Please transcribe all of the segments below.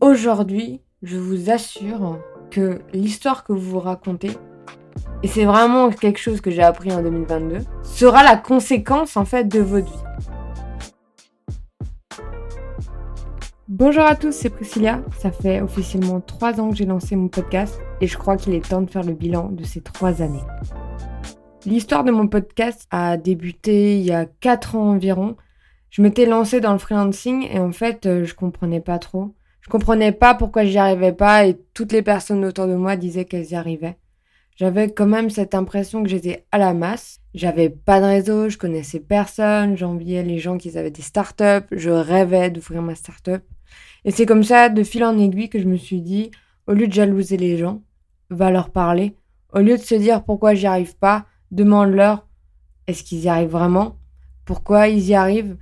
Aujourd'hui, je vous assure que l'histoire que vous vous racontez, et c'est vraiment quelque chose que j'ai appris en 2022, sera la conséquence en fait de votre vie. Bonjour à tous, c'est Priscilla. Ça fait officiellement trois ans que j'ai lancé mon podcast et je crois qu'il est temps de faire le bilan de ces trois années. L'histoire de mon podcast a débuté il y a quatre ans environ. Je m'étais lancée dans le freelancing et en fait, euh, je comprenais pas trop. Comprenais pas pourquoi j'y arrivais pas et toutes les personnes autour de moi disaient qu'elles y arrivaient. J'avais quand même cette impression que j'étais à la masse. J'avais pas de réseau, je connaissais personne, j'enviais les gens qui avaient des startups, je rêvais d'ouvrir ma startup. Et c'est comme ça, de fil en aiguille, que je me suis dit, au lieu de jalouser les gens, va leur parler. Au lieu de se dire pourquoi j'y arrive pas, demande-leur est-ce qu'ils y arrivent vraiment? Pourquoi ils y arrivent?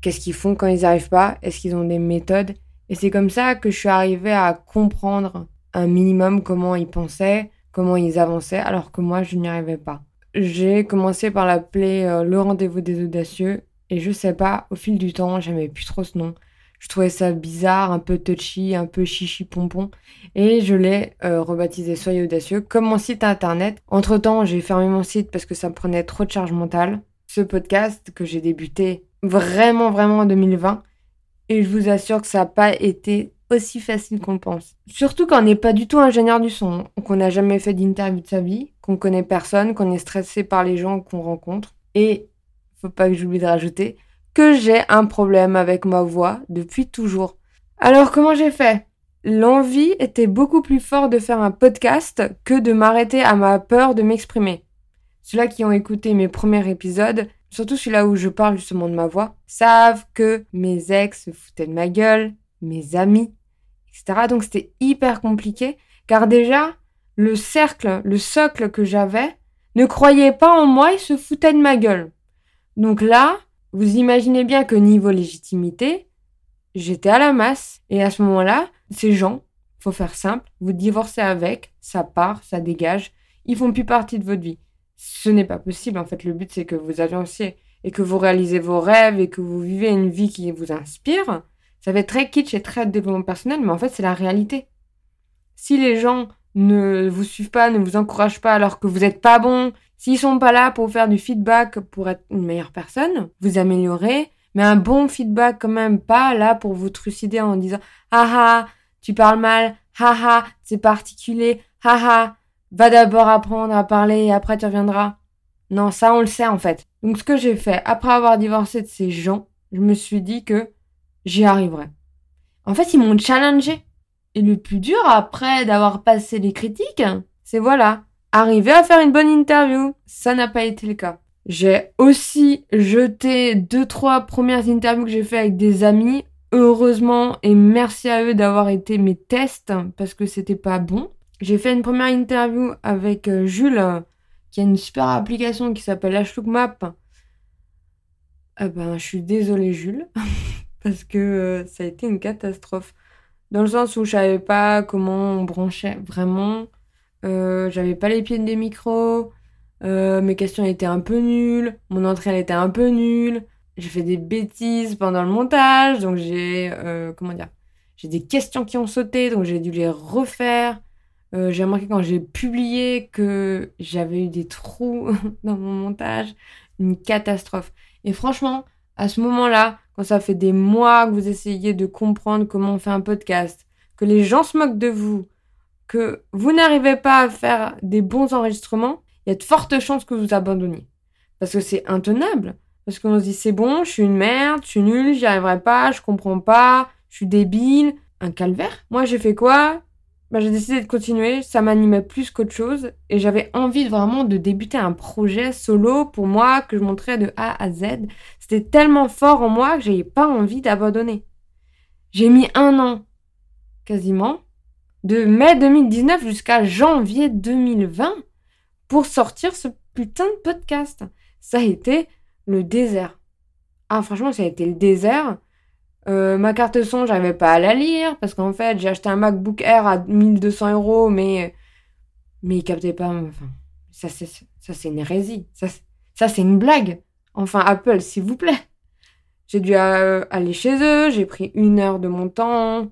Qu'est-ce qu'ils font quand ils n'y arrivent pas? Est-ce qu'ils ont des méthodes? Et c'est comme ça que je suis arrivée à comprendre un minimum comment ils pensaient, comment ils avançaient, alors que moi, je n'y arrivais pas. J'ai commencé par l'appeler euh, le rendez-vous des audacieux, et je sais pas, au fil du temps, j'aimais plus trop ce nom. Je trouvais ça bizarre, un peu touchy, un peu chichi pompon. Et je l'ai euh, rebaptisé Soyez audacieux comme mon site internet. Entre temps, j'ai fermé mon site parce que ça me prenait trop de charge mentale. Ce podcast que j'ai débuté vraiment, vraiment en 2020. Et je vous assure que ça n'a pas été aussi facile qu'on pense. Surtout quand on n'est pas du tout ingénieur du son, qu'on n'a jamais fait d'interview de sa vie, qu'on connaît personne, qu'on est stressé par les gens qu'on rencontre. Et faut pas que j'oublie de rajouter, que j'ai un problème avec ma voix depuis toujours. Alors comment j'ai fait? L'envie était beaucoup plus forte de faire un podcast que de m'arrêter à ma peur de m'exprimer. Ceux-là qui ont écouté mes premiers épisodes, surtout celui-là où je parle justement de ma voix, savent que mes ex se foutaient de ma gueule, mes amis, etc. Donc c'était hyper compliqué, car déjà, le cercle, le socle que j'avais, ne croyait pas en moi et se foutait de ma gueule. Donc là, vous imaginez bien que niveau légitimité, j'étais à la masse. Et à ce moment-là, ces gens, faut faire simple, vous divorcez avec, ça part, ça dégage, ils font plus partie de votre vie. Ce n'est pas possible. En fait, le but, c'est que vous avanciez et que vous réalisez vos rêves et que vous vivez une vie qui vous inspire. Ça fait très kitsch et très développement personnel, mais en fait, c'est la réalité. Si les gens ne vous suivent pas, ne vous encouragent pas alors que vous n'êtes pas bon, S'ils sont pas là pour faire du feedback pour être une meilleure personne, vous améliorer, mais un bon feedback quand même, pas là pour vous trucider en disant ah ah, tu parles mal, ah ah, c'est particulier, ah ah, va d'abord apprendre à parler et après tu reviendras. Non, ça on le sait en fait. Donc ce que j'ai fait, après avoir divorcé de ces gens, je me suis dit que j'y arriverai. En fait, ils m'ont challengé. Et le plus dur après d'avoir passé les critiques, c'est voilà, arriver à faire une bonne interview. Ça n'a pas été le cas. J'ai aussi jeté deux, trois premières interviews que j'ai fait avec des amis. Heureusement, et merci à eux d'avoir été mes tests parce que c'était pas bon. J'ai fait une première interview avec euh, Jules, qui a une super application qui s'appelle Map. Eh ben, je suis désolée, Jules, parce que euh, ça a été une catastrophe. Dans le sens où je savais pas comment on branchait vraiment. Euh, j'avais pas les pieds des micros. Euh, mes questions étaient un peu nulles. Mon entrée était un peu nulle. J'ai fait des bêtises pendant le montage, donc j'ai euh, comment dire? J'ai des questions qui ont sauté, donc j'ai dû les refaire. J'ai remarqué quand j'ai publié que j'avais eu des trous dans mon montage, une catastrophe. Et franchement, à ce moment-là, quand ça fait des mois que vous essayez de comprendre comment on fait un podcast, que les gens se moquent de vous, que vous n'arrivez pas à faire des bons enregistrements, il y a de fortes chances que vous abandonniez. Parce que c'est intenable. Parce qu'on se dit c'est bon, je suis une merde, je suis nulle, j'y arriverai pas, je comprends pas, je suis débile. Un calvaire. Moi j'ai fait quoi? Bah, J'ai décidé de continuer, ça m'animait plus qu'autre chose. Et j'avais envie vraiment de débuter un projet solo pour moi que je montrais de A à Z. C'était tellement fort en moi que j'avais pas envie d'abandonner. J'ai mis un an, quasiment, de mai 2019 jusqu'à janvier 2020 pour sortir ce putain de podcast. Ça a été le désert. Ah, franchement, ça a été le désert. Euh, ma carte son, j'arrivais pas à la lire parce qu'en fait, j'ai acheté un MacBook Air à 1200 euros, mais, mais il captait pas. Enfin, ça, c'est, une hérésie. Ça, ça c'est une blague. Enfin, Apple, s'il vous plaît. J'ai dû euh, aller chez eux, j'ai pris une heure de mon temps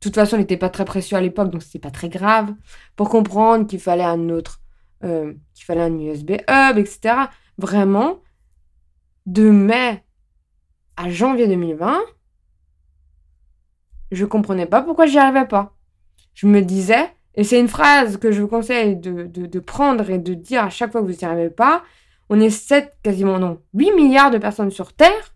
toute façon, il n'était pas très précieux à l'époque, donc c'était pas très grave. Pour comprendre qu'il fallait un autre, euh, qu'il fallait un USB hub, etc. Vraiment, de mai à janvier 2020, je comprenais pas pourquoi j'y arrivais pas. Je me disais, et c'est une phrase que je vous conseille de, de, prendre et de dire à chaque fois que vous n'y arrivez pas, on est 7, quasiment non, 8 milliards de personnes sur Terre.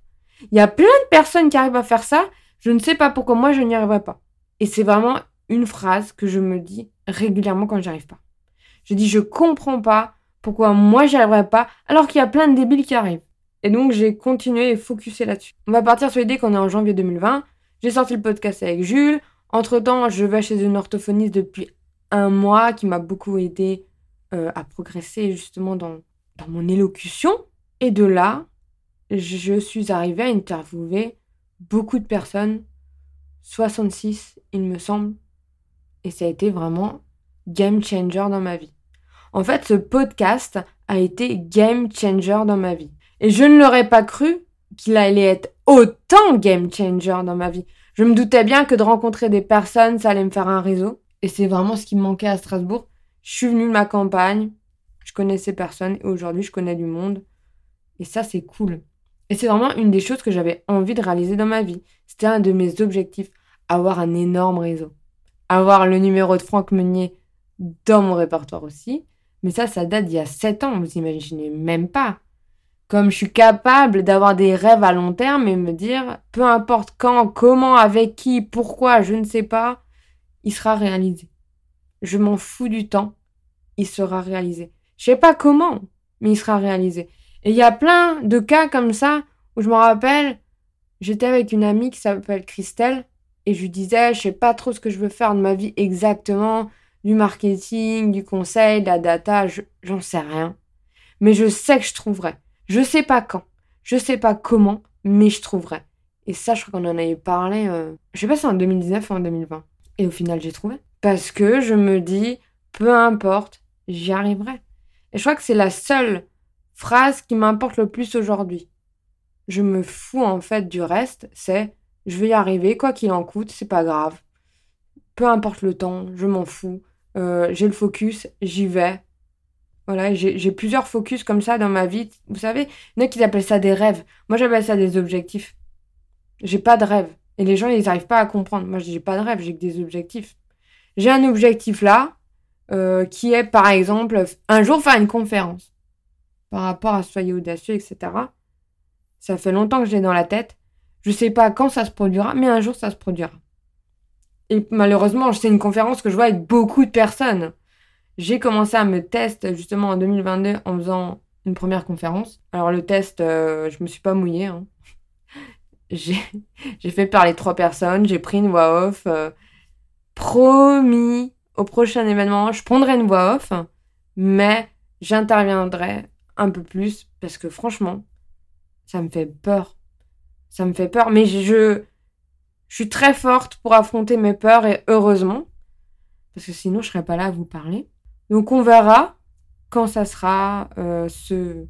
Il y a plein de personnes qui arrivent à faire ça. Je ne sais pas pourquoi moi je n'y arriverai pas. Et c'est vraiment une phrase que je me dis régulièrement quand j'y arrive pas. Je dis je comprends pas pourquoi moi j'y arriverai pas alors qu'il y a plein de débiles qui arrivent. Et donc j'ai continué et focusé là-dessus. On va partir sur l'idée qu'on est en janvier 2020. J'ai sorti le podcast avec Jules. Entre temps, je vais chez une orthophoniste depuis un mois qui m'a beaucoup aidé euh, à progresser justement dans, dans mon élocution. Et de là, je suis arrivée à interviewer beaucoup de personnes, 66 il me semble, et ça a été vraiment game changer dans ma vie. En fait, ce podcast a été game changer dans ma vie. Et je ne l'aurais pas cru qu'il allait être autant game changer dans ma vie. Je me doutais bien que de rencontrer des personnes, ça allait me faire un réseau. Et c'est vraiment ce qui me manquait à Strasbourg. Je suis venue de ma campagne, je connaissais personne, et aujourd'hui je connais du monde. Et ça, c'est cool. Et c'est vraiment une des choses que j'avais envie de réaliser dans ma vie. C'était un de mes objectifs, avoir un énorme réseau. Avoir le numéro de Franck Meunier dans mon répertoire aussi. Mais ça, ça date d'il y a 7 ans, vous imaginez même pas comme je suis capable d'avoir des rêves à long terme et me dire, peu importe quand, comment, avec qui, pourquoi, je ne sais pas, il sera réalisé. Je m'en fous du temps, il sera réalisé. Je sais pas comment, mais il sera réalisé. Et il y a plein de cas comme ça où je me rappelle, j'étais avec une amie qui s'appelle Christelle et je lui disais, je sais pas trop ce que je veux faire de ma vie exactement, du marketing, du conseil, de la data, j'en sais rien. Mais je sais que je trouverai. Je sais pas quand, je sais pas comment, mais je trouverai. Et ça, je crois qu'on en avait parlé, euh, je sais pas si en 2019 ou en 2020. Et au final, j'ai trouvé. Parce que je me dis, peu importe, j'y arriverai. Et je crois que c'est la seule phrase qui m'importe le plus aujourd'hui. Je me fous en fait du reste, c'est je vais y arriver, quoi qu'il en coûte, c'est pas grave. Peu importe le temps, je m'en fous. Euh, j'ai le focus, j'y vais. Voilà, j'ai plusieurs focus comme ça dans ma vie. Vous savez, il y en a qui appellent ça des rêves. Moi, j'appelle ça des objectifs. J'ai pas de rêve. Et les gens, ils n'arrivent pas à comprendre. Moi, j'ai pas de rêve, j'ai que des objectifs. J'ai un objectif là, euh, qui est, par exemple, un jour faire une conférence. Par rapport à Soyez audacieux, etc. Ça fait longtemps que je l'ai dans la tête. Je sais pas quand ça se produira, mais un jour, ça se produira. Et malheureusement, c'est une conférence que je vois avec beaucoup de personnes j'ai commencé à me tester justement en 2022 en faisant une première conférence. Alors le test, euh, je me suis pas mouillée. Hein. J'ai fait parler trois personnes, j'ai pris une voix off. Euh, promis, au prochain événement, je prendrai une voix off, mais j'interviendrai un peu plus parce que franchement, ça me fait peur. Ça me fait peur, mais je, je suis très forte pour affronter mes peurs et heureusement, parce que sinon je serais pas là à vous parler. Donc on verra quand ça sera euh, ce,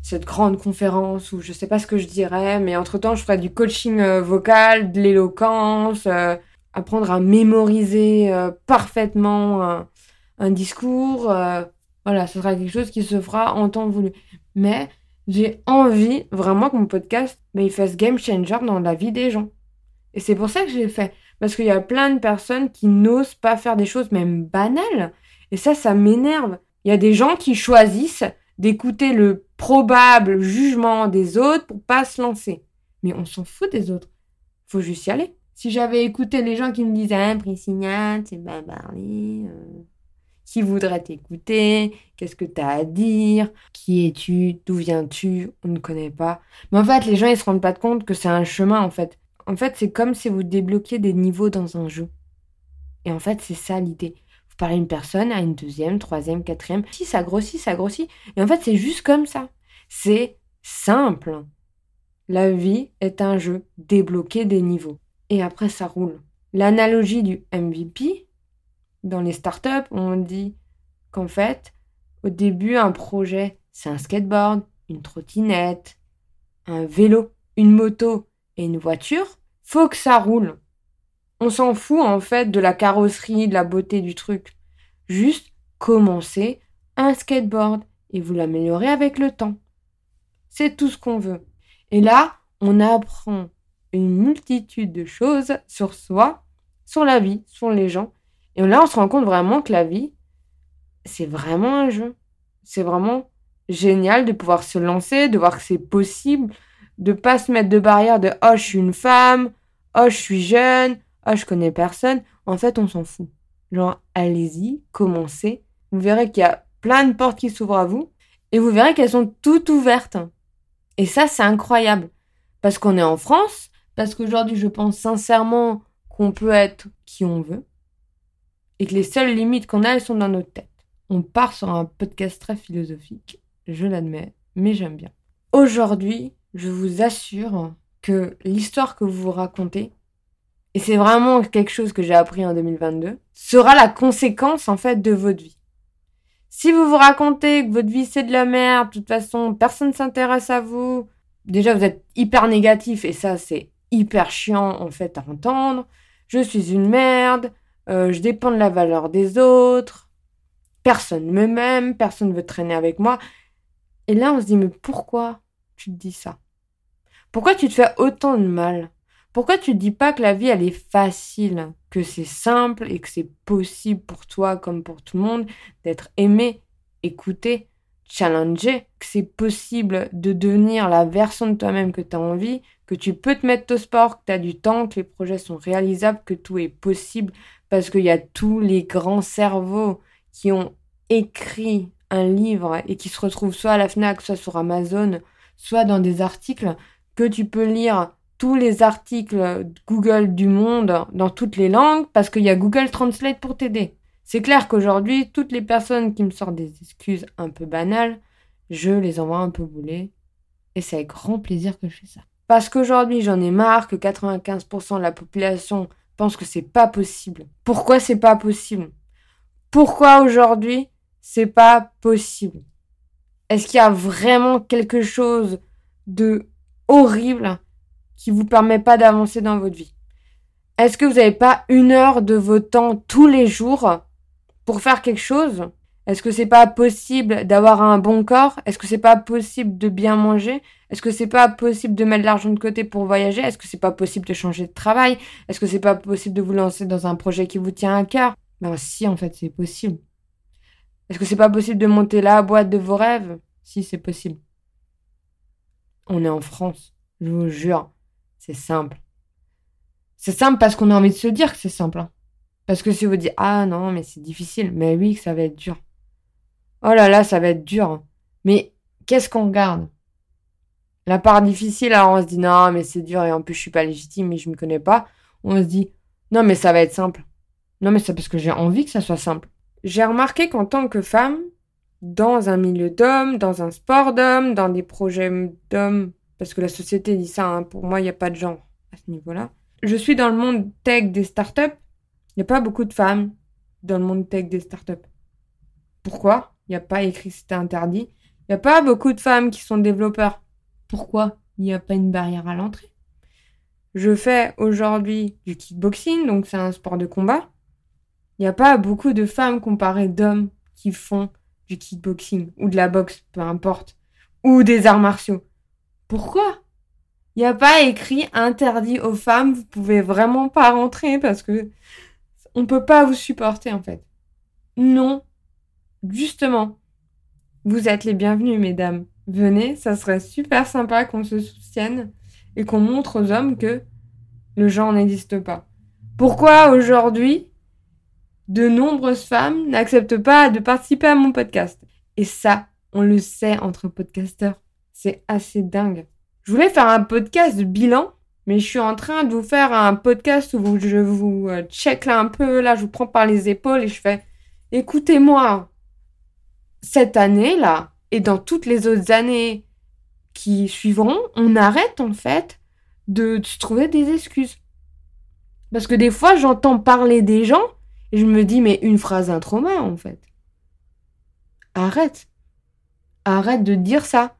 cette grande conférence ou je sais pas ce que je dirais, mais entre-temps je ferai du coaching euh, vocal, de l'éloquence, euh, apprendre à mémoriser parfaitement un, un discours. voilà, ce sera quelque chose qui se fera en temps voulu. Mais j'ai envie vraiment que mon podcast bah, il fasse game changer dans la vie des gens. Et c'est pour ça que je l'ai fait. Parce qu'il y a plein de personnes qui n'osent pas faire des choses même banales et ça, ça m'énerve. Il y a des gens qui choisissent d'écouter le probable jugement des autres pour pas se lancer. Mais on s'en fout des autres. Faut juste y aller. Si j'avais écouté les gens qui me disaient, ah, c'est parler, euh, qui voudrait t'écouter, qu'est-ce que t'as à dire, qui es-tu, d'où viens-tu, on ne connaît pas. Mais en fait, les gens, ils se rendent pas compte que c'est un chemin, en fait. En fait, c'est comme si vous débloquiez des niveaux dans un jeu. Et en fait, c'est ça l'idée par une personne à une deuxième, troisième, quatrième. Si ça grossit, ça grossit. Et en fait, c'est juste comme ça. C'est simple. La vie est un jeu, débloquer des niveaux. Et après, ça roule. L'analogie du MVP, dans les startups, on dit qu'en fait, au début, un projet, c'est un skateboard, une trottinette, un vélo, une moto et une voiture. Faut que ça roule. On s'en fout en fait de la carrosserie, de la beauté du truc. Juste commencer un skateboard et vous l'améliorez avec le temps. C'est tout ce qu'on veut. Et là, on apprend une multitude de choses sur soi, sur la vie, sur les gens. Et là, on se rend compte vraiment que la vie, c'est vraiment un jeu. C'est vraiment génial de pouvoir se lancer, de voir que c'est possible, de pas se mettre de barrière de oh je suis une femme, oh je suis jeune, oh je connais personne. En fait, on s'en fout. Genre allez-y, commencez. Vous verrez qu'il y a plein de portes qui s'ouvrent à vous et vous verrez qu'elles sont toutes ouvertes. Et ça, c'est incroyable. Parce qu'on est en France, parce qu'aujourd'hui, je pense sincèrement qu'on peut être qui on veut et que les seules limites qu'on a, elles sont dans notre tête. On part sur un podcast très philosophique, je l'admets, mais j'aime bien. Aujourd'hui, je vous assure que l'histoire que vous vous racontez, et c'est vraiment quelque chose que j'ai appris en 2022, sera la conséquence en fait de votre vie. Si vous vous racontez que votre vie c'est de la merde, de toute façon personne ne s'intéresse à vous, déjà vous êtes hyper négatif et ça c'est hyper chiant en fait à entendre. Je suis une merde, euh, je dépends de la valeur des autres, personne me m'aime, personne veut traîner avec moi. Et là on se dit mais pourquoi tu te dis ça? Pourquoi tu te fais autant de mal? Pourquoi tu te dis pas que la vie elle est facile, que c'est simple et que c'est possible pour toi comme pour tout le monde d'être aimé, écouté, challenger, que c'est possible de devenir la version de toi-même que tu as envie, que tu peux te mettre au sport, que tu as du temps, que les projets sont réalisables, que tout est possible parce qu'il y a tous les grands cerveaux qui ont écrit un livre et qui se retrouvent soit à la FNAC, soit sur Amazon, soit dans des articles que tu peux lire tous les articles Google du monde dans toutes les langues parce qu'il y a Google Translate pour t'aider. C'est clair qu'aujourd'hui, toutes les personnes qui me sortent des excuses un peu banales, je les envoie un peu bouler. Et c'est avec grand plaisir que je fais ça. Parce qu'aujourd'hui, j'en ai marre que 95% de la population pense que c'est pas possible. Pourquoi c'est pas possible? Pourquoi aujourd'hui c'est pas possible? Est-ce qu'il y a vraiment quelque chose de horrible? Qui vous permet pas d'avancer dans votre vie. Est-ce que vous n'avez pas une heure de votre temps tous les jours pour faire quelque chose? Est-ce que c'est pas possible d'avoir un bon corps? Est-ce que c'est pas possible de bien manger? Est-ce que c'est pas possible de mettre de l'argent de côté pour voyager? Est-ce que c'est pas possible de changer de travail? Est-ce que c'est pas possible de vous lancer dans un projet qui vous tient à cœur? Ben si, en fait, c'est possible. Est-ce que c'est pas possible de monter la boîte de vos rêves? Si, c'est possible. On est en France, je vous jure, c'est simple. C'est simple parce qu'on a envie de se dire que c'est simple. Hein. Parce que si vous dites ah non, mais c'est difficile, mais oui, ça va être dur. Oh là là, ça va être dur. Mais qu'est-ce qu'on garde? La part difficile, alors on se dit non, mais c'est dur et en plus je suis pas légitime et je me connais pas. On se dit non, mais ça va être simple. Non, mais c'est parce que j'ai envie que ça soit simple. J'ai remarqué qu'en tant que femme, dans un milieu d'hommes, dans un sport d'hommes, dans des projets d'hommes, parce que la société dit ça, hein, pour moi, il n'y a pas de genre à ce niveau-là. Je suis dans le monde tech des startups il n'y a pas beaucoup de femmes dans le monde tech des startups. Pourquoi? Il n'y a pas écrit c'était interdit. Il n'y a pas beaucoup de femmes qui sont développeurs. Pourquoi? Il n'y a pas une barrière à l'entrée. Je fais aujourd'hui du kickboxing, donc c'est un sport de combat. Il n'y a pas beaucoup de femmes comparées d'hommes qui font du kickboxing ou de la boxe, peu importe, ou des arts martiaux. Pourquoi? Il n'y a pas écrit interdit aux femmes, vous pouvez vraiment pas rentrer parce que on peut pas vous supporter en fait. Non, justement, vous êtes les bienvenus, mesdames. Venez, ça serait super sympa qu'on se soutienne et qu'on montre aux hommes que le genre n'existe pas. Pourquoi aujourd'hui de nombreuses femmes n'acceptent pas de participer à mon podcast? Et ça, on le sait entre podcasteurs. C'est assez dingue. Je voulais faire un podcast de bilan mais je suis en train de vous faire un podcast où je vous euh, check là un peu, là, je vous prends par les épaules et je fais, écoutez-moi, cette année-là, et dans toutes les autres années qui suivront, on arrête en fait de trouver des excuses. Parce que des fois, j'entends parler des gens et je me dis, mais une phrase un trauma en fait. Arrête. Arrête de dire ça.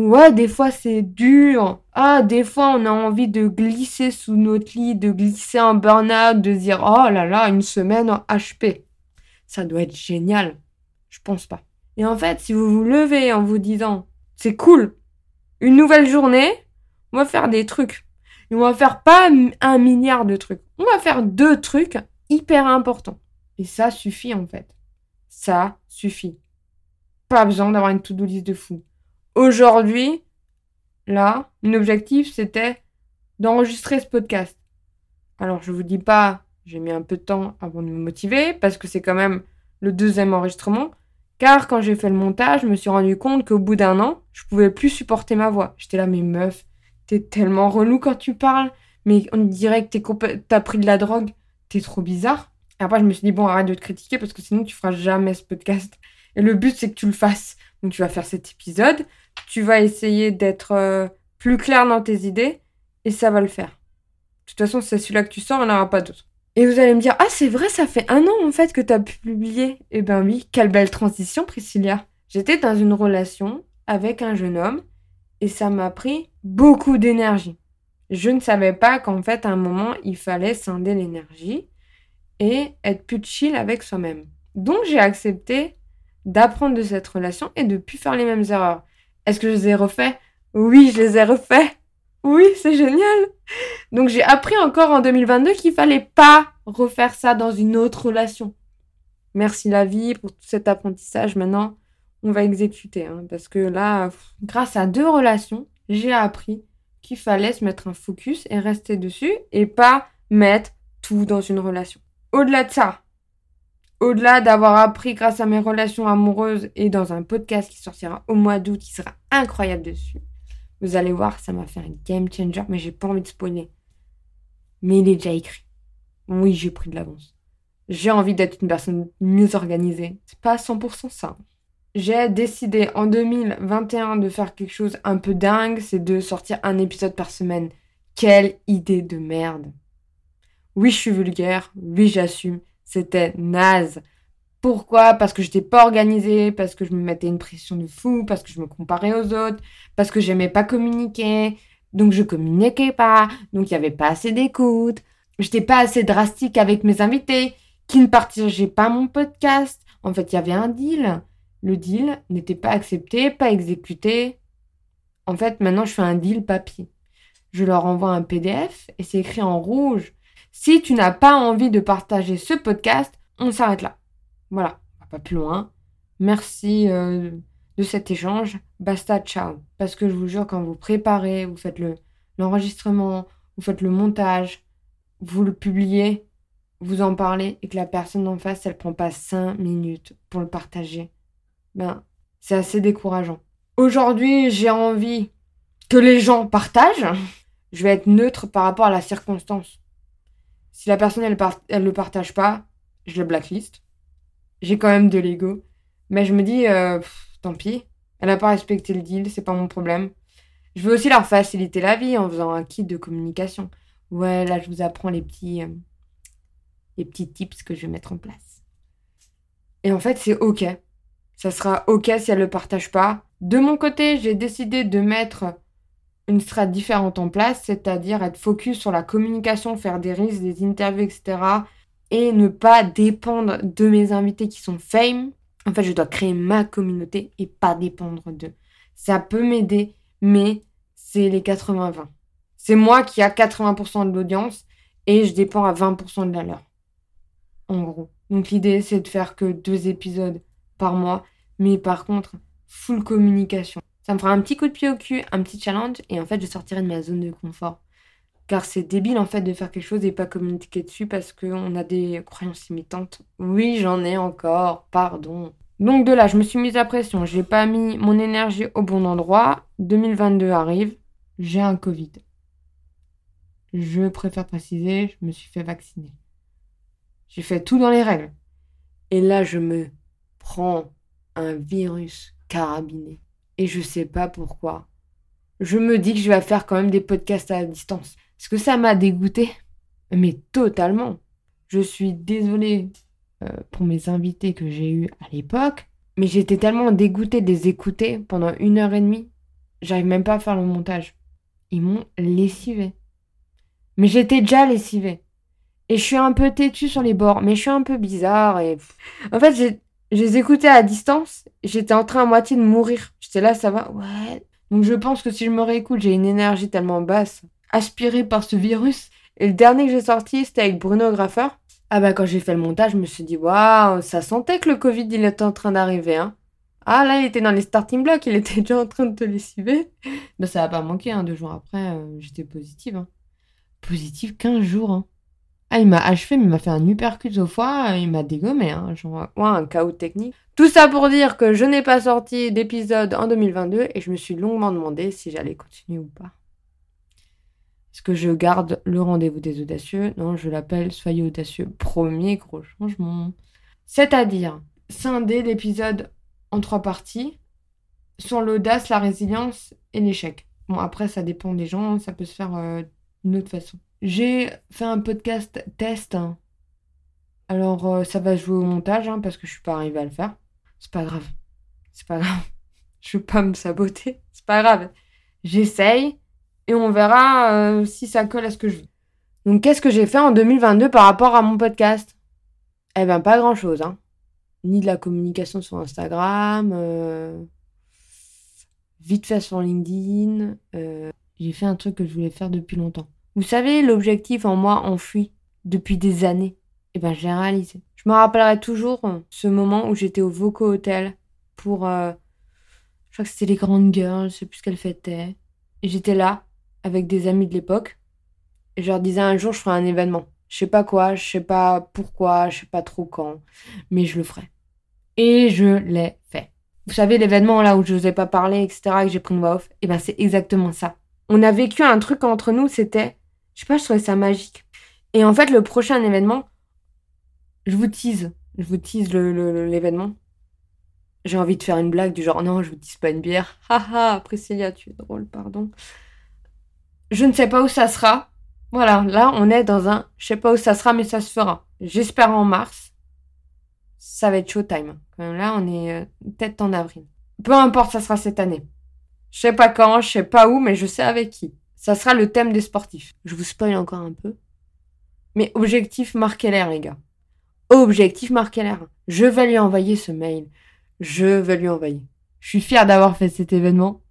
Ouais, des fois c'est dur. Ah, des fois on a envie de glisser sous notre lit, de glisser en burn-out, de dire oh là là, une semaine en HP. Ça doit être génial. Je pense pas. Et en fait, si vous vous levez en vous disant c'est cool, une nouvelle journée, on va faire des trucs. Et on va faire pas un milliard de trucs. On va faire deux trucs hyper importants. Et ça suffit en fait. Ça suffit. Pas besoin d'avoir une to-do list de fou. Aujourd'hui, là, mon objectif c'était d'enregistrer ce podcast. Alors je vous dis pas, j'ai mis un peu de temps avant de me motiver parce que c'est quand même le deuxième enregistrement. Car quand j'ai fait le montage, je me suis rendu compte qu'au bout d'un an, je pouvais plus supporter ma voix. J'étais là, mais meuf, t'es tellement relou quand tu parles. Mais on dirait que t'as pris de la drogue. T'es trop bizarre. Et après, je me suis dit, bon, arrête de te critiquer parce que sinon, tu feras jamais ce podcast. Et le but, c'est que tu le fasses. Donc, tu vas faire cet épisode. Tu vas essayer d'être euh, plus clair dans tes idées. Et ça va le faire. De toute façon, c'est celui-là que tu sors, il n'y aura pas d'autre. Et vous allez me dire, ah c'est vrai, ça fait un an en fait que tu as publié. Eh ben oui, quelle belle transition Priscilla. J'étais dans une relation avec un jeune homme et ça m'a pris beaucoup d'énergie. Je ne savais pas qu'en fait à un moment il fallait scinder l'énergie et être plus chill avec soi-même. Donc j'ai accepté d'apprendre de cette relation et de plus faire les mêmes erreurs. Est-ce que je les ai refaits? Oui, je les ai refaits. Oui, c'est génial. Donc j'ai appris encore en 2022 qu'il fallait pas refaire ça dans une autre relation. Merci la vie pour tout cet apprentissage. Maintenant, on va exécuter. Hein, parce que là, grâce à deux relations, j'ai appris qu'il fallait se mettre un focus et rester dessus et pas mettre tout dans une relation. Au-delà de ça, au-delà d'avoir appris grâce à mes relations amoureuses et dans un podcast qui sortira au mois d'août qui sera incroyable dessus, vous allez voir, ça m'a fait un game changer, mais j'ai pas envie de spoiler. Mais il est déjà écrit. Oui, j'ai pris de l'avance. J'ai envie d'être une personne mieux organisée. C'est pas 100% ça. J'ai décidé en 2021 de faire quelque chose un peu dingue, c'est de sortir un épisode par semaine. Quelle idée de merde. Oui, je suis vulgaire, oui, j'assume, c'était naze. Pourquoi? Parce que j'étais pas organisée, parce que je me mettais une pression de fou, parce que je me comparais aux autres, parce que j'aimais pas communiquer, donc je communiquais pas, donc il y avait pas assez d'écoute, j'étais pas assez drastique avec mes invités, qui ne partageaient pas mon podcast. En fait, il y avait un deal. Le deal n'était pas accepté, pas exécuté. En fait, maintenant, je fais un deal papier. Je leur envoie un PDF et c'est écrit en rouge. Si tu n'as pas envie de partager ce podcast, on s'arrête là. Voilà, pas plus loin. Merci euh, de cet échange. Basta, ciao. Parce que je vous jure, quand vous préparez, vous faites le, l'enregistrement, vous faites le montage, vous le publiez, vous en parlez et que la personne en face, elle prend pas 5 minutes pour le partager, ben, c'est assez décourageant. Aujourd'hui, j'ai envie que les gens partagent. Je vais être neutre par rapport à la circonstance. Si la personne, elle, elle le partage pas, je le blacklist j'ai quand même de l'ego. Mais je me dis, euh, tant pis, elle n'a pas respecté le deal, c'est pas mon problème. Je veux aussi leur faciliter la vie en faisant un kit de communication. Ouais, là, je vous apprends les petits, euh, les petits tips que je vais mettre en place. Et en fait, c'est OK. Ça sera OK si elle ne le partage pas. De mon côté, j'ai décidé de mettre une strat différente en place, c'est-à-dire être focus sur la communication, faire des risques, des interviews, etc et ne pas dépendre de mes invités qui sont fame. En fait, je dois créer ma communauté et pas dépendre d'eux. Ça peut m'aider, mais c'est les 80-20. C'est moi qui a 80% de l'audience et je dépends à 20% de la leur. En gros. Donc l'idée, c'est de faire que deux épisodes par mois, mais par contre, full communication. Ça me fera un petit coup de pied au cul, un petit challenge, et en fait, je sortirai de ma zone de confort. Car c'est débile en fait de faire quelque chose et pas communiquer dessus parce qu'on a des croyances imitantes. Oui, j'en ai encore, pardon. Donc de là, je me suis mise à pression, j'ai pas mis mon énergie au bon endroit. 2022 arrive, j'ai un Covid. Je préfère préciser, je me suis fait vacciner. J'ai fait tout dans les règles. Et là, je me prends un virus carabiné. Et je sais pas pourquoi. Je me dis que je vais faire quand même des podcasts à distance. Est-ce que ça m'a dégoûté Mais totalement. Je suis désolée euh, pour mes invités que j'ai eus à l'époque, mais j'étais tellement dégoûtée de les écouter pendant une heure et demie. j'arrive même pas à faire le montage. Ils m'ont lessivé. Mais j'étais déjà lessivée. Et je suis un peu têtue sur les bords, mais je suis un peu bizarre et... En fait, je les écoutais à distance, j'étais en train à moitié de mourir. J'étais là, ça va? Ouais. Donc je pense que si je me réécoute, j'ai une énergie tellement basse, aspirée par ce virus. Et le dernier que j'ai sorti, c'était avec Bruno Graffer. Ah bah quand j'ai fait le montage, je me suis dit, waouh, ça sentait que le Covid, il était en train d'arriver, hein. Ah là, il était dans les starting blocks, il était déjà en train de te lessiver. Bah ça a pas manqué, hein, deux jours après, euh, j'étais positive. Hein. Positive 15 jours, hein. Ah, il m'a achevé, mais il m'a fait un uppercut au foie, il m'a dégommé, hein, genre, ouais, un chaos technique. Tout ça pour dire que je n'ai pas sorti d'épisode en 2022 et je me suis longuement demandé si j'allais continuer ou pas. Est-ce que je garde le rendez-vous des audacieux? Non, je l'appelle Soyez audacieux. Premier gros changement. C'est-à-dire scinder l'épisode en trois parties sur l'audace, la résilience et l'échec. Bon, après, ça dépend des gens, ça peut se faire euh, d'une autre façon. J'ai fait un podcast test. Hein. Alors, euh, ça va jouer au montage hein, parce que je suis pas arrivée à le faire. C'est pas grave. C'est pas grave. Je veux pas me saboter. C'est pas grave. J'essaye et on verra euh, si ça colle à ce que je veux. Donc, qu'est-ce que j'ai fait en 2022 par rapport à mon podcast? Eh ben, pas grand-chose. Hein. Ni de la communication sur Instagram, euh, vite fait sur LinkedIn. j'ai fait un truc que je voulais faire depuis longtemps. Vous savez, l'objectif en moi enfoui depuis des années, eh ben, je l'ai réalisé. Je me rappellerai toujours ce moment où j'étais au Voco Hotel pour, euh, je crois que c'était les grandes girls, je sais plus ce qu'elles fêtaient. Et j'étais là, avec des amis de l'époque. Et je leur disais un jour, je ferai un événement. Je sais pas quoi, je sais pas pourquoi, je sais pas trop quand, mais je le ferai. Et je l'ai fait. Vous savez, l'événement là où je n'osais pas parler, etc., que j'ai pris une voix off, et eh ben c'est exactement ça. On a vécu un truc entre nous, c'était je sais pas, je trouvais ça magique. Et en fait, le prochain événement, je vous tease. Je vous tease l'événement. J'ai envie de faire une blague du genre non, je vous tease pas une bière. Haha, Priscilla, tu es drôle, pardon. Je ne sais pas où ça sera. Voilà, là, on est dans un je sais pas où ça sera, mais ça se fera. J'espère en mars. Ça va être showtime. Même, là, on est euh, peut-être en avril. Peu importe, ça sera cette année. Je sais pas quand, je sais pas où, mais je sais avec qui. Ça sera le thème des sportifs. Je vous spoil encore un peu. Mais objectif marquer l'air, les gars. Objectif marquer l'air. Je vais lui envoyer ce mail. Je vais lui envoyer. Je suis fière d'avoir fait cet événement.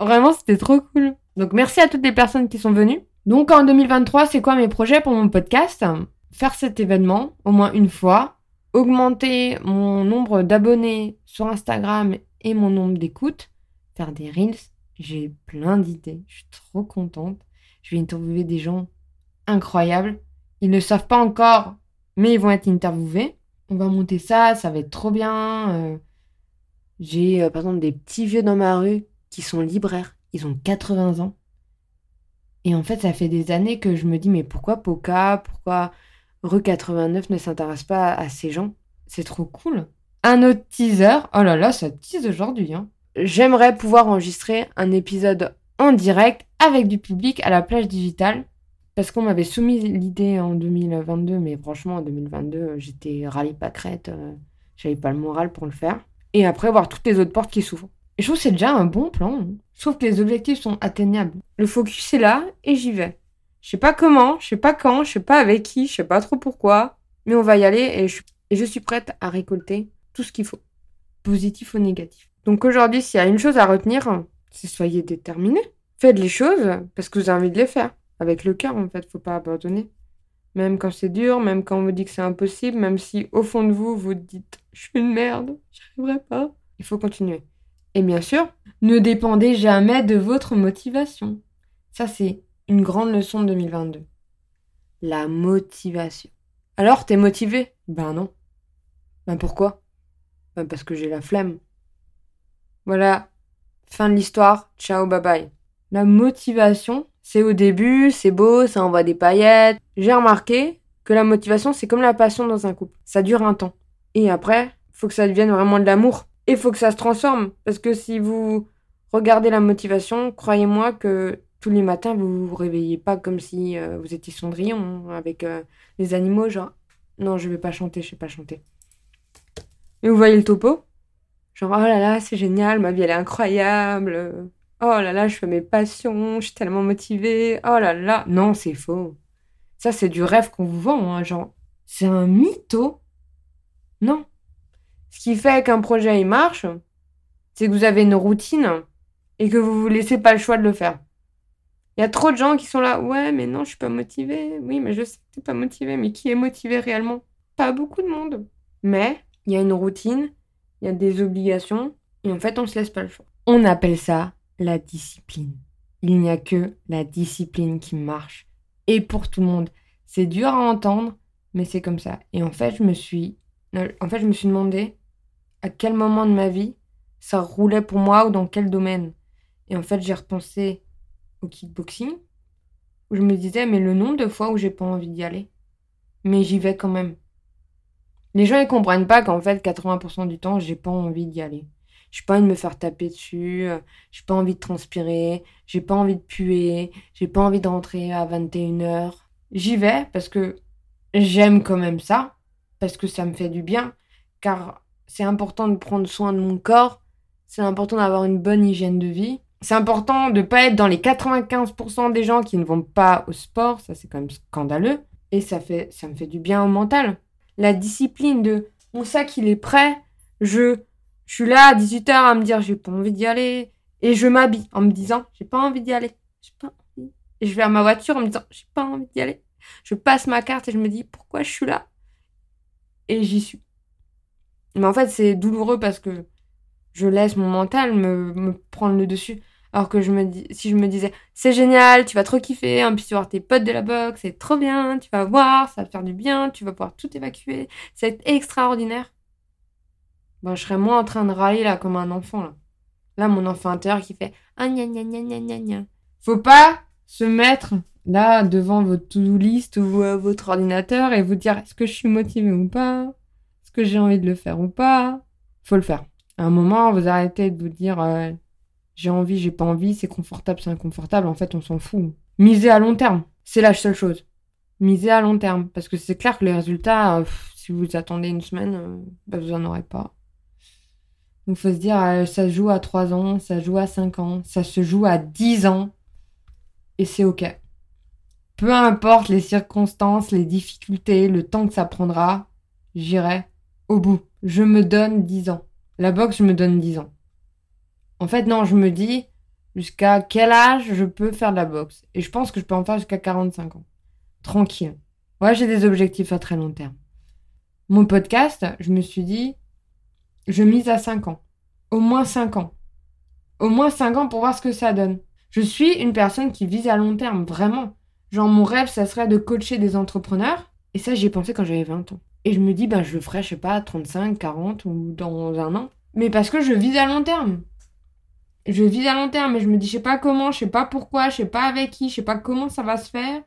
Vraiment, c'était trop cool. Donc merci à toutes les personnes qui sont venues. Donc en 2023, c'est quoi mes projets pour mon podcast? Faire cet événement au moins une fois, augmenter mon nombre d'abonnés sur Instagram et mon nombre d'écoutes, faire des reels, j'ai plein d'idées. Je suis trop contente. Je vais interviewer des gens incroyables. Ils ne savent pas encore, mais ils vont être interviewés. On va monter ça, ça va être trop bien. Euh, j'ai euh, par exemple des petits vieux dans ma rue qui sont libraires. Ils ont 80 ans. Et en fait, ça fait des années que je me dis, mais pourquoi Poca, pourquoi Rue 89 ne s'intéresse pas à ces gens? C'est trop cool. Un autre teaser. Oh là là, ça tease aujourd'hui. Hein j'aimerais pouvoir enregistrer un épisode en direct avec du public à la plage digitale. Parce qu'on m'avait soumis l'idée en 2022, mais franchement, en 2022, j'étais rallye pâquerette, euh, j'avais pas le moral pour le faire. Et après, voir toutes les autres portes qui s'ouvrent. Je trouve que c'est déjà un bon plan. Trouve que les objectifs sont atteignables. Le focus est là et j'y vais. Je sais pas comment, je sais pas quand, je sais pas avec qui, je sais pas trop pourquoi, mais on va y aller et je suis prête à récolter tout ce qu'il faut, positif ou négatif. Donc aujourd'hui, s'il y a une chose à retenir, c'est soyez déterminés. Faites les choses parce que vous avez envie de les faire. Avec le cœur, en fait, faut pas abandonner. Même quand c'est dur, même quand on vous dit que c'est impossible, même si au fond de vous, vous dites je suis une merde, j'y arriverai pas. Il faut continuer. Et bien sûr, ne dépendez jamais de votre motivation. Ça, c'est une grande leçon de 2022. La motivation. Alors, t'es motivé? Ben non. Ben pourquoi? Ben parce que j'ai la flemme. Voilà, fin de l'histoire, ciao, bye bye. La motivation, c'est au début, c'est beau, ça envoie des paillettes. J'ai remarqué que la motivation, c'est comme la passion dans un couple. Ça dure un temps. Et après, faut que ça devienne vraiment de l'amour. Et faut que ça se transforme. Parce que si vous regardez la motivation, croyez-moi que tous les matins, vous vous réveillez pas comme si euh, vous étiez Cendrillon hein, avec euh, les animaux, genre non, je vais pas chanter, je sais pas chanter. Et vous voyez le topo? Genre, oh là là, c'est génial, ma vie elle est incroyable. Oh là là, je fais mes passions, je suis tellement motivée. Oh là là. Non, c'est faux. Ça, c'est du rêve qu'on vous vend, hein, genre. C'est un mytho. Non. Ce qui fait qu'un projet, il marche, c'est que vous avez une routine et que vous vous laissez pas le choix de le faire. Il y a trop de gens qui sont là, ouais, mais non, je suis pas motivée. Oui, mais je sais que t'es pas motivé, mais qui est motivé réellement? Pas beaucoup de monde. Mais il y a une routine, il y a des obligations, et en fait, on se laisse pas le choix. On appelle ça la discipline. Il n'y a que la discipline qui marche. Et pour tout le monde. C'est dur à entendre, mais c'est comme ça. Et en fait, je me suis, en fait, je me suis demandé à quel moment de ma vie ça roulait pour moi ou dans quel domaine. Et en fait, j'ai repensé au kickboxing, où je me disais, mais le nombre de fois où j'ai pas envie d'y aller. Mais j'y vais quand même. Les gens, ils comprennent pas qu'en fait, 80% du temps, j'ai pas envie d'y aller. J'ai pas envie de me faire taper dessus, euh, j'ai pas envie de transpirer, j'ai pas envie de puer, j'ai pas envie de rentrer à 21h. J'y vais parce que j'aime quand même ça, parce que ça me fait du bien, car c'est important de prendre soin de mon corps, c'est important d'avoir une bonne hygiène de vie. C'est important de pas être dans les 95% des gens qui ne vont pas au sport, ça c'est quand même scandaleux. Et ça, fait, ça me fait du bien au mental. La discipline de mon sac il est prêt, je suis là à 18h à me dire j'ai pas envie d'y aller. Et je m'habille en me disant j'ai pas envie d'y aller. Pas. Et je vais à ma voiture en me disant j'ai pas envie d'y aller. Je passe ma carte et je me dis pourquoi je suis là? Et j'y suis. Mais en fait c'est douloureux parce que je laisse mon mental me, me prendre le dessus. Alors que je me dis, si je me disais, c'est génial, tu vas trop kiffer, en plus tu vas voir tes potes de la boxe, c'est trop bien, tu vas voir, ça va faire du bien, tu vas pouvoir tout évacuer, c'est extraordinaire ben, je serais moins en train de râler là comme un enfant là. Là, mon enfant intérieur qui fait ah gna gna gna gna gna gna. Faut pas se mettre là devant votre to-do list ou euh, votre ordinateur et vous dire est-ce que je suis motivé ou pas? Est-ce que j'ai envie de le faire ou pas? Faut le faire. À un moment, vous arrêtez de vous dire euh, j'ai envie, j'ai pas envie, c'est confortable, c'est inconfortable. En fait, on s'en fout. Misez à long terme. C'est la seule chose. Misez à long terme. Parce que c'est clair que les résultats, euh, si vous attendez une semaine, bah, vous en aurez pas. Donc faut se dire, euh, ça se joue à 3 ans, ça se joue à 5 ans, ça se joue à 10 ans. Et c'est OK. Peu importe les circonstances, les difficultés, le temps que ça prendra, j'irai au bout. Je me donne 10 ans. La boxe, je me donne 10 ans. En fait, non, je me dis jusqu'à quel âge je peux faire de la boxe? Et je pense que je peux en faire jusqu'à 45 ans. Tranquille. Ouais, j'ai des objectifs à très long terme. Mon podcast, je me suis dit, je mise à 5 ans. Au moins 5 ans. Au moins 5 ans pour voir ce que ça donne. Je suis une personne qui vise à long terme, vraiment. Genre, mon rêve, ça serait de coacher des entrepreneurs. Et ça, j'y ai pensé quand j'avais 20 ans. Et je me dis, ben, je le ferai, je sais pas, 35, 40 ou dans un an. Mais parce que je vise à long terme. Je vise à long terme, mais je me dis, je sais pas comment, je sais pas pourquoi, je sais pas avec qui, je sais pas comment ça va se faire.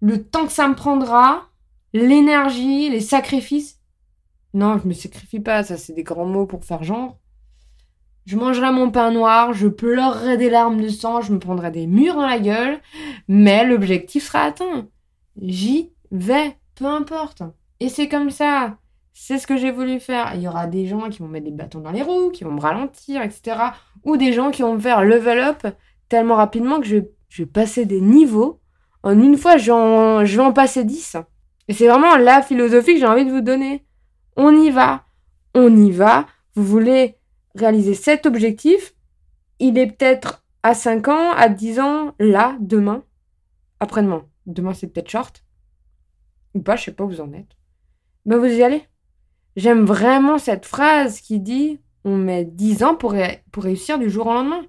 Le temps que ça me prendra, l'énergie, les sacrifices. Non, je me sacrifie pas, ça c'est des grands mots pour faire genre. Je mangerai mon pain noir, je pleurerai des larmes de sang, je me prendrai des murs dans la gueule, mais l'objectif sera atteint. J'y vais, peu importe. Et c'est comme ça. C'est ce que j'ai voulu faire. Il y aura des gens qui vont mettre des bâtons dans les roues, qui vont me ralentir, etc. Ou des gens qui vont me faire level up tellement rapidement que je, je vais passer des niveaux. En une fois, je vais en passer 10. Et c'est vraiment la philosophie que j'ai envie de vous donner on y va, on y va. Vous voulez réaliser cet objectif, il est peut-être à 5 ans, à 10 ans, là, demain, après-demain. Demain, c'est peut-être short. Ou pas, je sais pas où vous en êtes. Mais vous y allez. J'aime vraiment cette phrase qui dit on met 10 ans pour, pour réussir du jour au lendemain.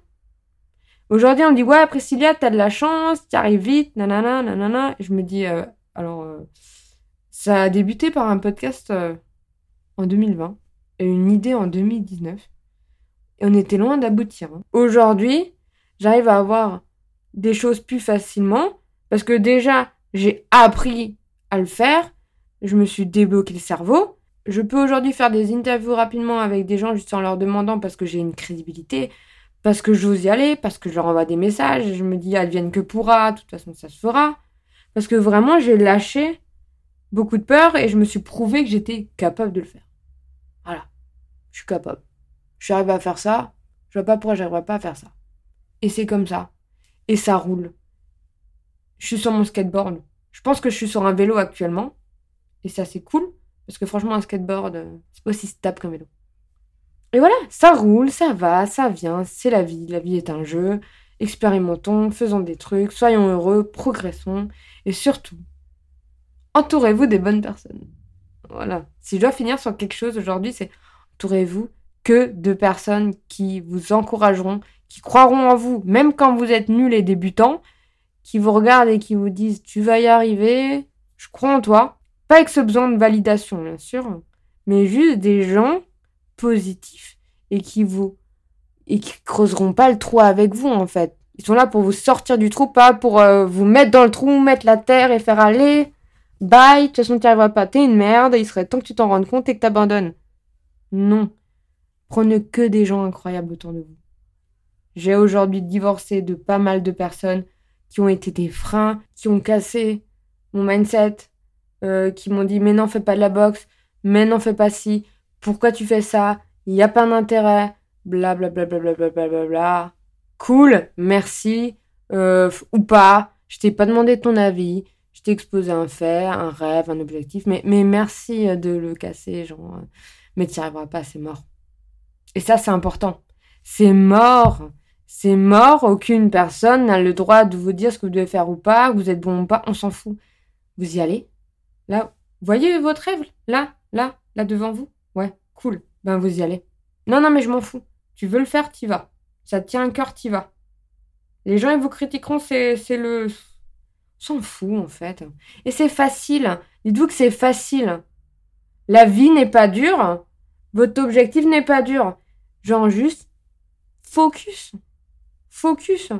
Aujourd'hui, on me dit ouais, Priscilla, t'as de la chance, tu arrives vite, nanana, nanana. Et je me dis, euh, alors, euh, ça a débuté par un podcast euh, en 2020 et une idée en 2019. Et on était loin d'aboutir. Hein. Aujourd'hui, j'arrive à avoir des choses plus facilement parce que déjà, j'ai appris à le faire. Je me suis débloqué le cerveau. Je peux aujourd'hui faire des interviews rapidement avec des gens juste en leur demandant parce que j'ai une crédibilité, parce que j'ose y aller, parce que je leur envoie des messages et je me dis advienne que pourra, de toute façon ça se fera. Parce que vraiment j'ai lâché beaucoup de peur et je me suis prouvé que j'étais capable de le faire. Voilà. Je suis capable. Arrivée à faire ça. Je vois pas pourquoi j'arriverais pas à faire ça. Et c'est comme ça. Et ça roule. Je suis sur mon skateboard. Je pense que je suis sur un vélo actuellement. Et ça, c'est cool. Parce que franchement, un skateboard, euh, c'est pas aussi stable qu'un vélo. Et voilà, ça roule, ça va, ça vient, c'est la vie. La vie est un jeu. Expérimentons, faisons des trucs, soyons heureux, progressons. Et surtout, entourez-vous des bonnes personnes. Voilà. Si je dois finir sur quelque chose aujourd'hui, c'est entourez-vous que de personnes qui vous encourageront, qui croiront en vous, même quand vous êtes nul et débutant, qui vous regardent et qui vous disent tu vas y arriver, je crois en toi. Pas avec ce besoin de validation, bien sûr, mais juste des gens positifs et qui vous et qui creuseront pas le trou avec vous en fait. Ils sont là pour vous sortir du trou, pas pour euh, vous mettre dans le trou, mettre la terre et faire aller. Bye, de toute façon tu arriveras pas, t'es une merde, il serait temps que tu t'en rendes compte et que t'abandonnes. Non. Prenez que des gens incroyables autour de vous. J'ai aujourd'hui divorcé de pas mal de personnes qui ont été des freins, qui ont cassé mon mindset, euh, qui m'ont dit mais non fais pas de la boxe, mais non fais pas ci, pourquoi tu fais ça, il n'y a pas d'intérêt, bla bla bla bla bla bla bla bla. Cool, merci, euh, ou pas, je t'ai pas demandé ton avis, je t'ai exposé un fait, un rêve, un objectif, mais, mais merci de le casser, genre, mais tu n'y arriveras pas, c'est mort. Et ça c'est important. C'est mort. C'est mort, aucune personne n'a le droit de vous dire ce que vous devez faire ou pas, que vous êtes bon ou pas, on s'en fout. Vous y allez Là, voyez votre rêve Là, là, là devant vous Ouais, cool. Ben vous y allez. Non, non, mais je m'en fous. Tu veux le faire, t'y vas. Ça tient un cœur, t'y vas. Les gens, ils vous critiqueront, c'est, le... S'en fout, en fait. Et c'est facile. Dites-vous que c'est facile. La vie n'est pas dure. Votre objectif n'est pas dur. Genre juste, focus. Focus.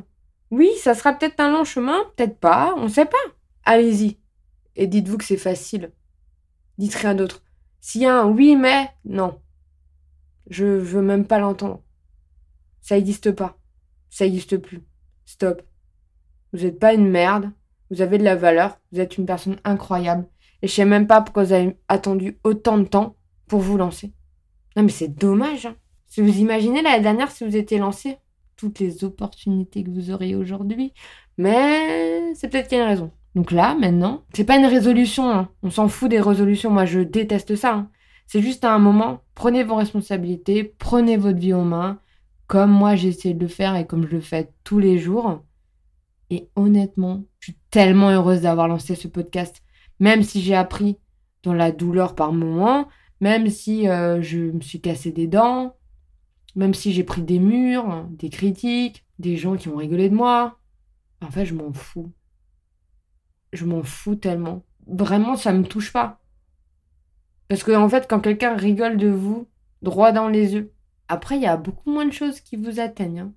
Oui, ça sera peut-être un long chemin, peut-être pas, on sait pas. Allez-y. Et dites-vous que c'est facile. Dites rien d'autre. S'il y a un oui, mais, non. Je veux même pas l'entendre. Ça n'existe pas. Ça n'existe plus. Stop. Vous n'êtes pas une merde. Vous avez de la valeur. Vous êtes une personne incroyable. Et je sais même pas pourquoi vous avez attendu autant de temps pour vous lancer. Non mais c'est dommage. Hein. Si vous imaginez l'année dernière si vous étiez lancé, toutes les opportunités que vous auriez aujourd'hui. Mais c'est peut-être qu'il y a une raison. Donc là, maintenant, c'est pas une résolution. Hein. On s'en fout des résolutions. Moi, je déteste ça. Hein. C'est juste à un moment, prenez vos responsabilités, prenez votre vie en main, comme moi j'essaie de le faire et comme je le fais tous les jours. Et honnêtement, je suis tellement heureuse d'avoir lancé ce podcast. Même si j'ai appris dans la douleur par moments, même si euh, je me suis cassé des dents, même si j'ai pris des murs, des critiques, des gens qui ont rigolé de moi. En fait, je m'en fous. Je m'en fous tellement. Vraiment, ça me touche pas. Parce que, en fait, quand quelqu'un rigole de vous, droit dans les yeux, après, il y a beaucoup moins de choses qui vous atteignent. Hein.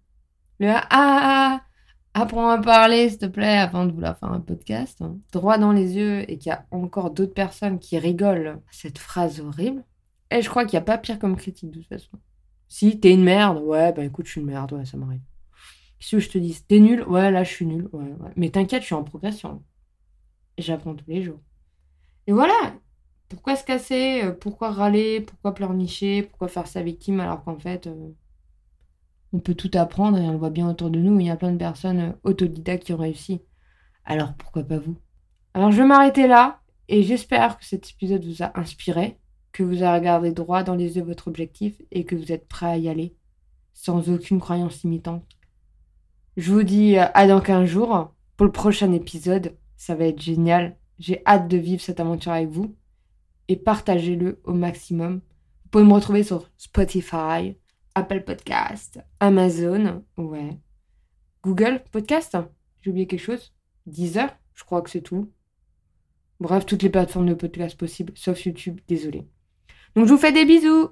Le ah, ah, ah apprends à parler, s'il te plaît, avant de vouloir faire un podcast, hein. droit dans les yeux, et qu'il y a encore d'autres personnes qui rigolent cette phrase horrible. Et je crois qu'il n'y a pas pire comme critique, de toute façon. Si t'es une merde, ouais, bah écoute, je suis une merde, ouais, ça m'arrive. Qu'est-ce que je te dis T'es nul Ouais, là, je suis nul. Ouais. Mais t'inquiète, je suis en progression. J'apprends tous les jours. Et voilà Pourquoi se casser euh, Pourquoi râler Pourquoi pleurnicher Pourquoi faire sa victime alors qu'en fait, euh, on peut tout apprendre et on le voit bien autour de nous. Il y a plein de personnes euh, autodidactes qui ont réussi. Alors pourquoi pas vous? Alors je vais m'arrêter là et j'espère que cet épisode vous a inspiré que vous avez regardé droit dans les yeux votre objectif et que vous êtes prêt à y aller sans aucune croyance limitante. Je vous dis à dans 15 jours pour le prochain épisode. Ça va être génial. J'ai hâte de vivre cette aventure avec vous et partagez-le au maximum. Vous pouvez me retrouver sur Spotify, Apple Podcast, Amazon, ouais. Google Podcast, j'ai oublié quelque chose. Deezer, je crois que c'est tout. Bref, toutes les plateformes de podcast possibles, sauf YouTube, désolé. Donc je vous fais des bisous